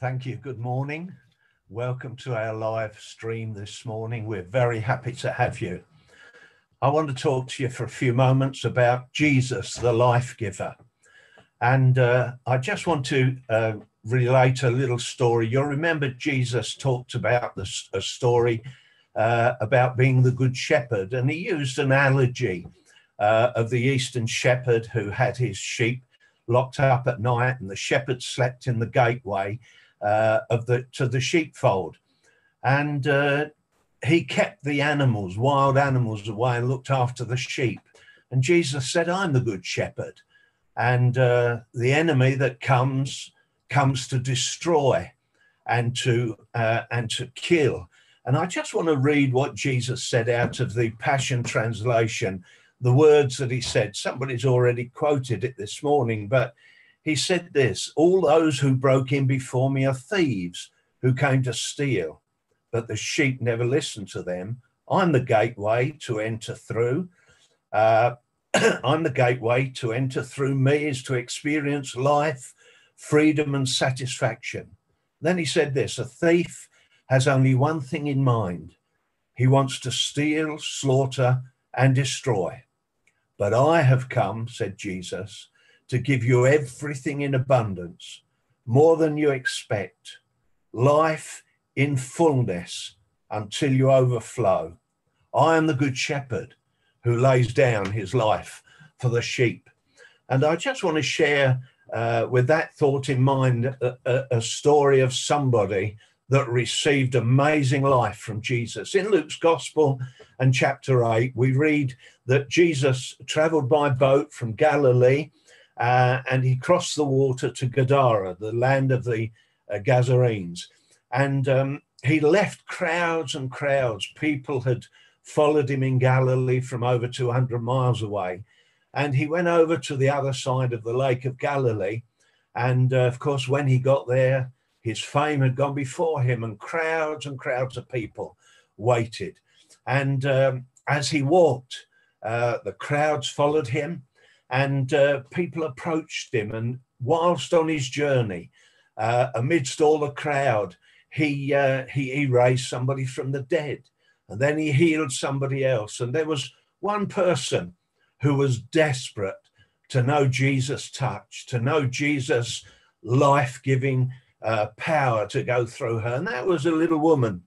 Thank you. Good morning. Welcome to our live stream this morning. We're very happy to have you. I want to talk to you for a few moments about Jesus, the life giver. And uh, I just want to uh, relate a little story. You'll remember Jesus talked about this, a story uh, about being the good shepherd, and he used an analogy uh, of the eastern shepherd who had his sheep locked up at night, and the shepherd slept in the gateway uh, of the to the sheepfold, and uh, he kept the animals, wild animals, away and looked after the sheep. And Jesus said, "I'm the good shepherd, and uh, the enemy that comes comes to destroy, and to uh, and to kill." And I just want to read what Jesus said out of the Passion Translation, the words that he said. Somebody's already quoted it this morning, but he said this All those who broke in before me are thieves who came to steal, but the sheep never listened to them. I'm the gateway to enter through. Uh, I'm the gateway to enter through me is to experience life, freedom, and satisfaction. Then he said this a thief has only one thing in mind he wants to steal, slaughter, and destroy. But I have come, said Jesus, to give you everything in abundance, more than you expect, life in fullness until you overflow. I am the good shepherd who lays down his life for the sheep. And I just want to share, uh, with that thought in mind, a, a, a story of somebody that received amazing life from Jesus. In Luke's Gospel and chapter 8, we read that Jesus traveled by boat from Galilee uh, and he crossed the water to Gadara, the land of the uh, Gadarenes. And um, he left crowds and crowds. People had followed him in Galilee from over 200 miles away. And he went over to the other side of the Lake of Galilee. And uh, of course, when he got there, his fame had gone before him, and crowds and crowds of people waited. And um, as he walked, uh, the crowds followed him and uh, people approached him. And whilst on his journey, uh, amidst all the crowd, he, uh, he he raised somebody from the dead, and then he healed somebody else. And there was one person who was desperate to know Jesus' touch, to know Jesus' life-giving uh, power to go through her, and that was a little woman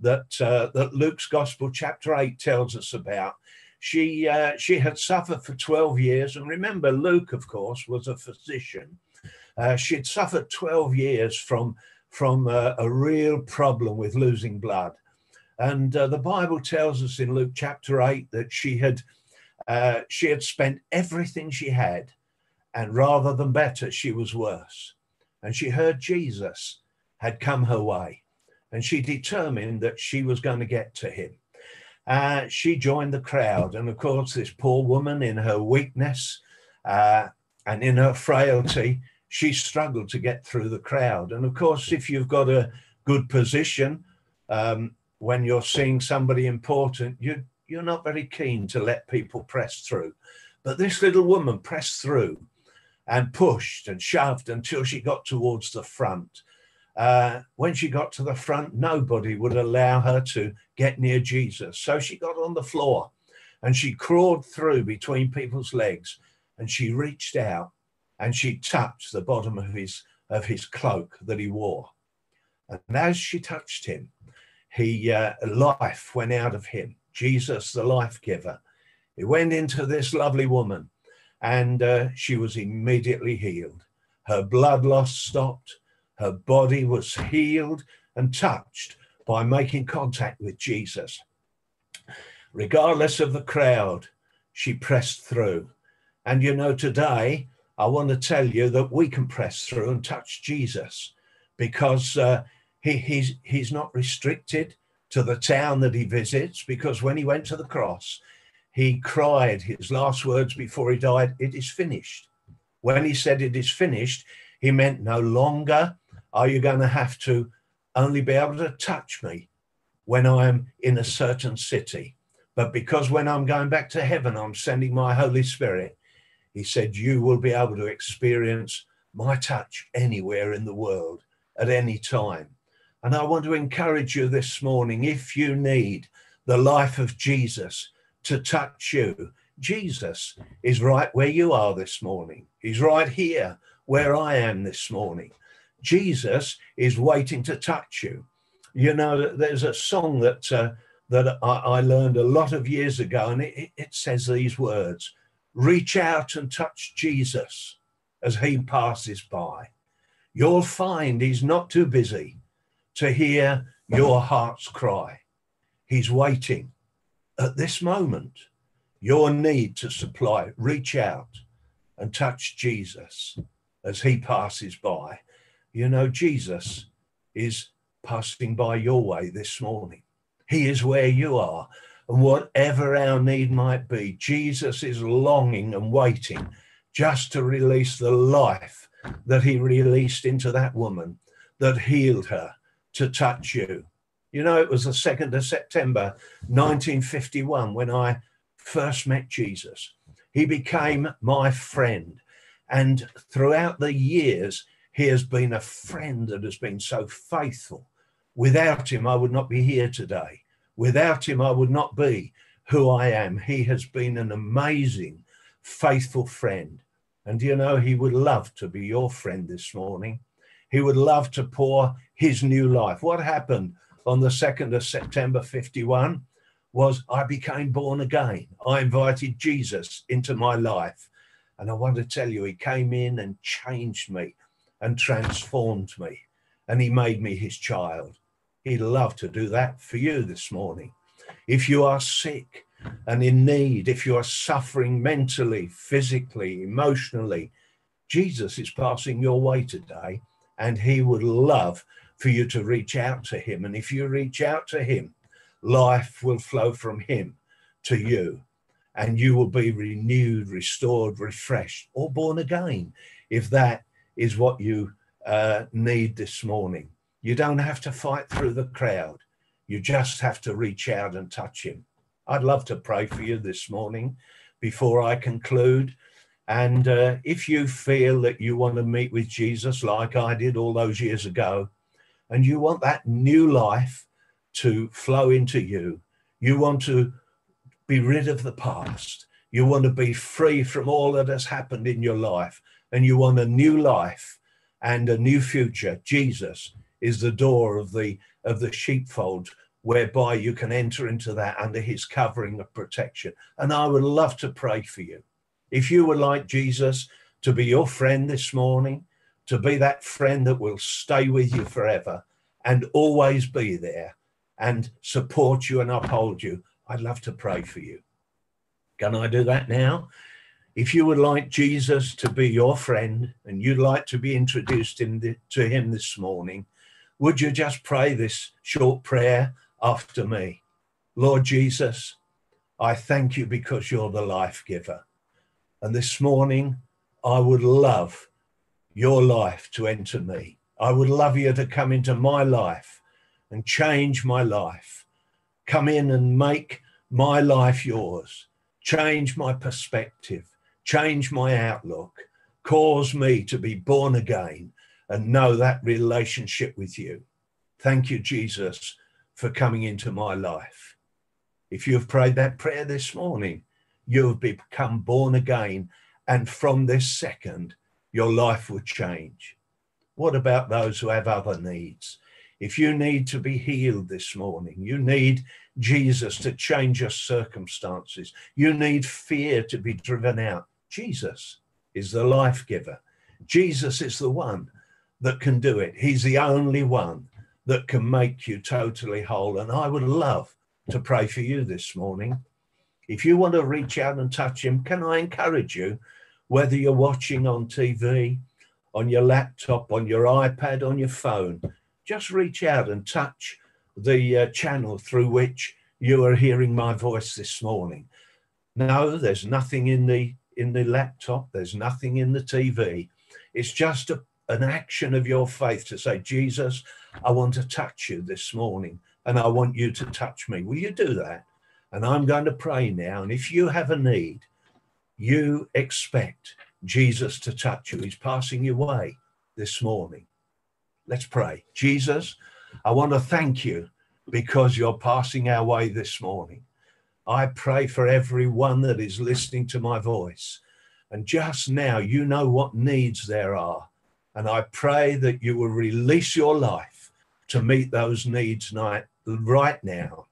that uh, that Luke's Gospel chapter eight tells us about she uh, she had suffered for 12 years and remember luke of course was a physician. Uh, she'd suffered 12 years from from uh, a real problem with losing blood. And uh, the bible tells us in luke chapter 8 that she had uh, she had spent everything she had and rather than better she was worse. And she heard jesus had come her way and she determined that she was going to get to him uh, she joined the crowd. And of course, this poor woman, in her weakness uh, and in her frailty, she struggled to get through the crowd. And of course, if you've got a good position, um, when you're seeing somebody important, you, you're not very keen to let people press through. But this little woman pressed through and pushed and shoved until she got towards the front. Uh, when she got to the front, nobody would allow her to get near Jesus. So she got on the floor and she crawled through between people's legs and she reached out and she touched the bottom of his of his cloak that he wore. And as she touched him, he uh, life went out of him. Jesus, the life giver, he went into this lovely woman, and uh, she was immediately healed. Her blood loss stopped her body was healed and touched by making contact with Jesus. Regardless of the crowd, she pressed through. And you know, today, I want to tell you that we can press through and touch Jesus because uh, he, he's, he's not restricted to the town that he visits because when he went to the cross, he cried his last words before he died, It is finished. When he said it is finished, he meant no longer are you going to have to only be able to touch me when I'm in a certain city? But because when I'm going back to heaven, I'm sending my Holy Spirit, he said, You will be able to experience my touch anywhere in the world at any time. And I want to encourage you this morning if you need the life of Jesus to touch you, Jesus is right where you are this morning. He's right here where I am this morning. Jesus is waiting to touch you. You know, there's a song that uh, that I, I, learned a lot of years ago, and it, it says these words: "Reach out and touch Jesus as he passes by. You'll find he's not too busy to hear your heart's cry. He's waiting at this moment. Your need to supply. Reach out and touch Jesus as he passes by. You know, Jesus is passing by your way this morning. He is where you are. And whatever our need might be, Jesus is longing and waiting just to release the life that he released into that woman that healed her to touch you. You know, it was the 2nd of September 1951 when I first met Jesus. He became my friend. And throughout the years, he has been a friend that has been so faithful. Without him, I would not be here today. Without him, I would not be who I am. He has been an amazing, faithful friend. And you know, he would love to be your friend this morning. He would love to pour his new life. What happened on the 2nd of September 51 was I became born again. I invited Jesus into my life. And I want to tell you, he came in and changed me and transformed me. And he made me his child. He'd love to do that for you this morning. If you are sick and in need, if you are suffering mentally, physically, emotionally, Jesus is passing your way today and he would love for you to reach out to him. And if you reach out to him, life will flow from him to you and you will be renewed, restored, refreshed, or born again if that is what you uh, need this morning. You don't have to fight through the crowd. You just have to reach out and touch him. I'd love to pray for you this morning before I conclude. And uh, if you feel that you want to meet with Jesus like I did all those years ago, and you want that new life to flow into you, you want to be rid of the past, you want to be free from all that has happened in your life, and you want a new life and a new future, Jesus is the door of the of the sheepfold whereby you can enter into that under his covering of protection. And I would love to pray for you. If you would like Jesus to be your friend this morning, to be that friend that will stay with you forever and always be there and support you and uphold you, I'd love to pray for you. Can I do that now? If you would like Jesus to be your friend and you'd like to be introduced the, to him this morning, would you just pray this short prayer after me? Lord Jesus, I thank you because you're the life giver. And this morning, I would love your life to enter me. I would love you to come into my life and change my life. Come in and make my life yours. Change my perspective. Change my outlook. Cause me to be born again and know that relationship with you. Thank you, Jesus, for coming into my life. If you have prayed that prayer this morning, you have become born again. And from this second, your life would change. What about those who have other needs? If you need to be healed this morning, you need Jesus to change your circumstances, you need fear to be driven out. Jesus is the life giver. Jesus is the one that can do it. He's the only one that can make you totally whole. And I would love to pray for you this morning. If you want to reach out and touch him, can I encourage you, whether you're watching on TV, on your laptop, on your iPad, on your phone, just reach out and touch the uh, channel through which you are hearing my voice this morning. No, there's nothing in the in the laptop, there's nothing in the TV. It's just a, an action of your faith to say, Jesus, I want to touch you this morning and I want you to touch me. Will you do that? And I'm going to pray now. And if you have a need, you expect Jesus to touch you. He's passing your way this morning. Let's pray. Jesus, I want to thank you because you're passing our way this morning. I pray for everyone that is listening to my voice. And just now, you know what needs there are. And I pray that you will release your life to meet those needs right now.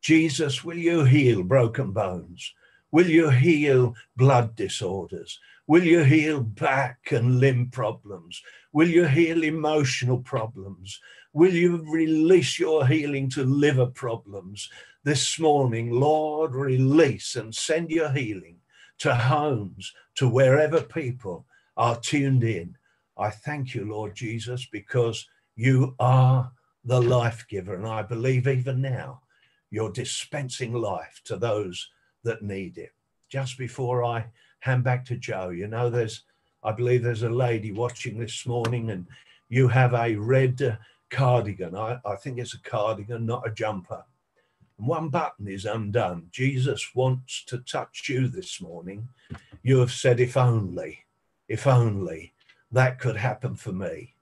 Jesus, will you heal broken bones? Will you heal blood disorders? Will you heal back and limb problems? Will you heal emotional problems? Will you release your healing to liver problems this morning? Lord, release and send your healing to homes, to wherever people are tuned in. I thank you, Lord Jesus, because you are the life giver. And I believe even now you're dispensing life to those that need it. Just before I hand back to Joe, you know, there's, I believe there's a lady watching this morning and you have a red cardigan. I, I think it's a cardigan, not a jumper. One button is undone. Jesus wants to touch you this morning. You have said, if only, if only that could happen for me.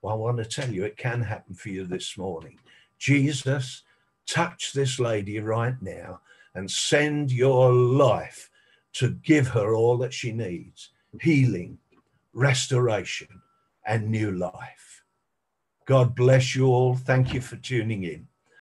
Well, I want to tell you, it can happen for you this morning. Jesus, touch this lady right now and send your life to give her all that she needs healing, restoration, and new life. God bless you all. Thank you for tuning in.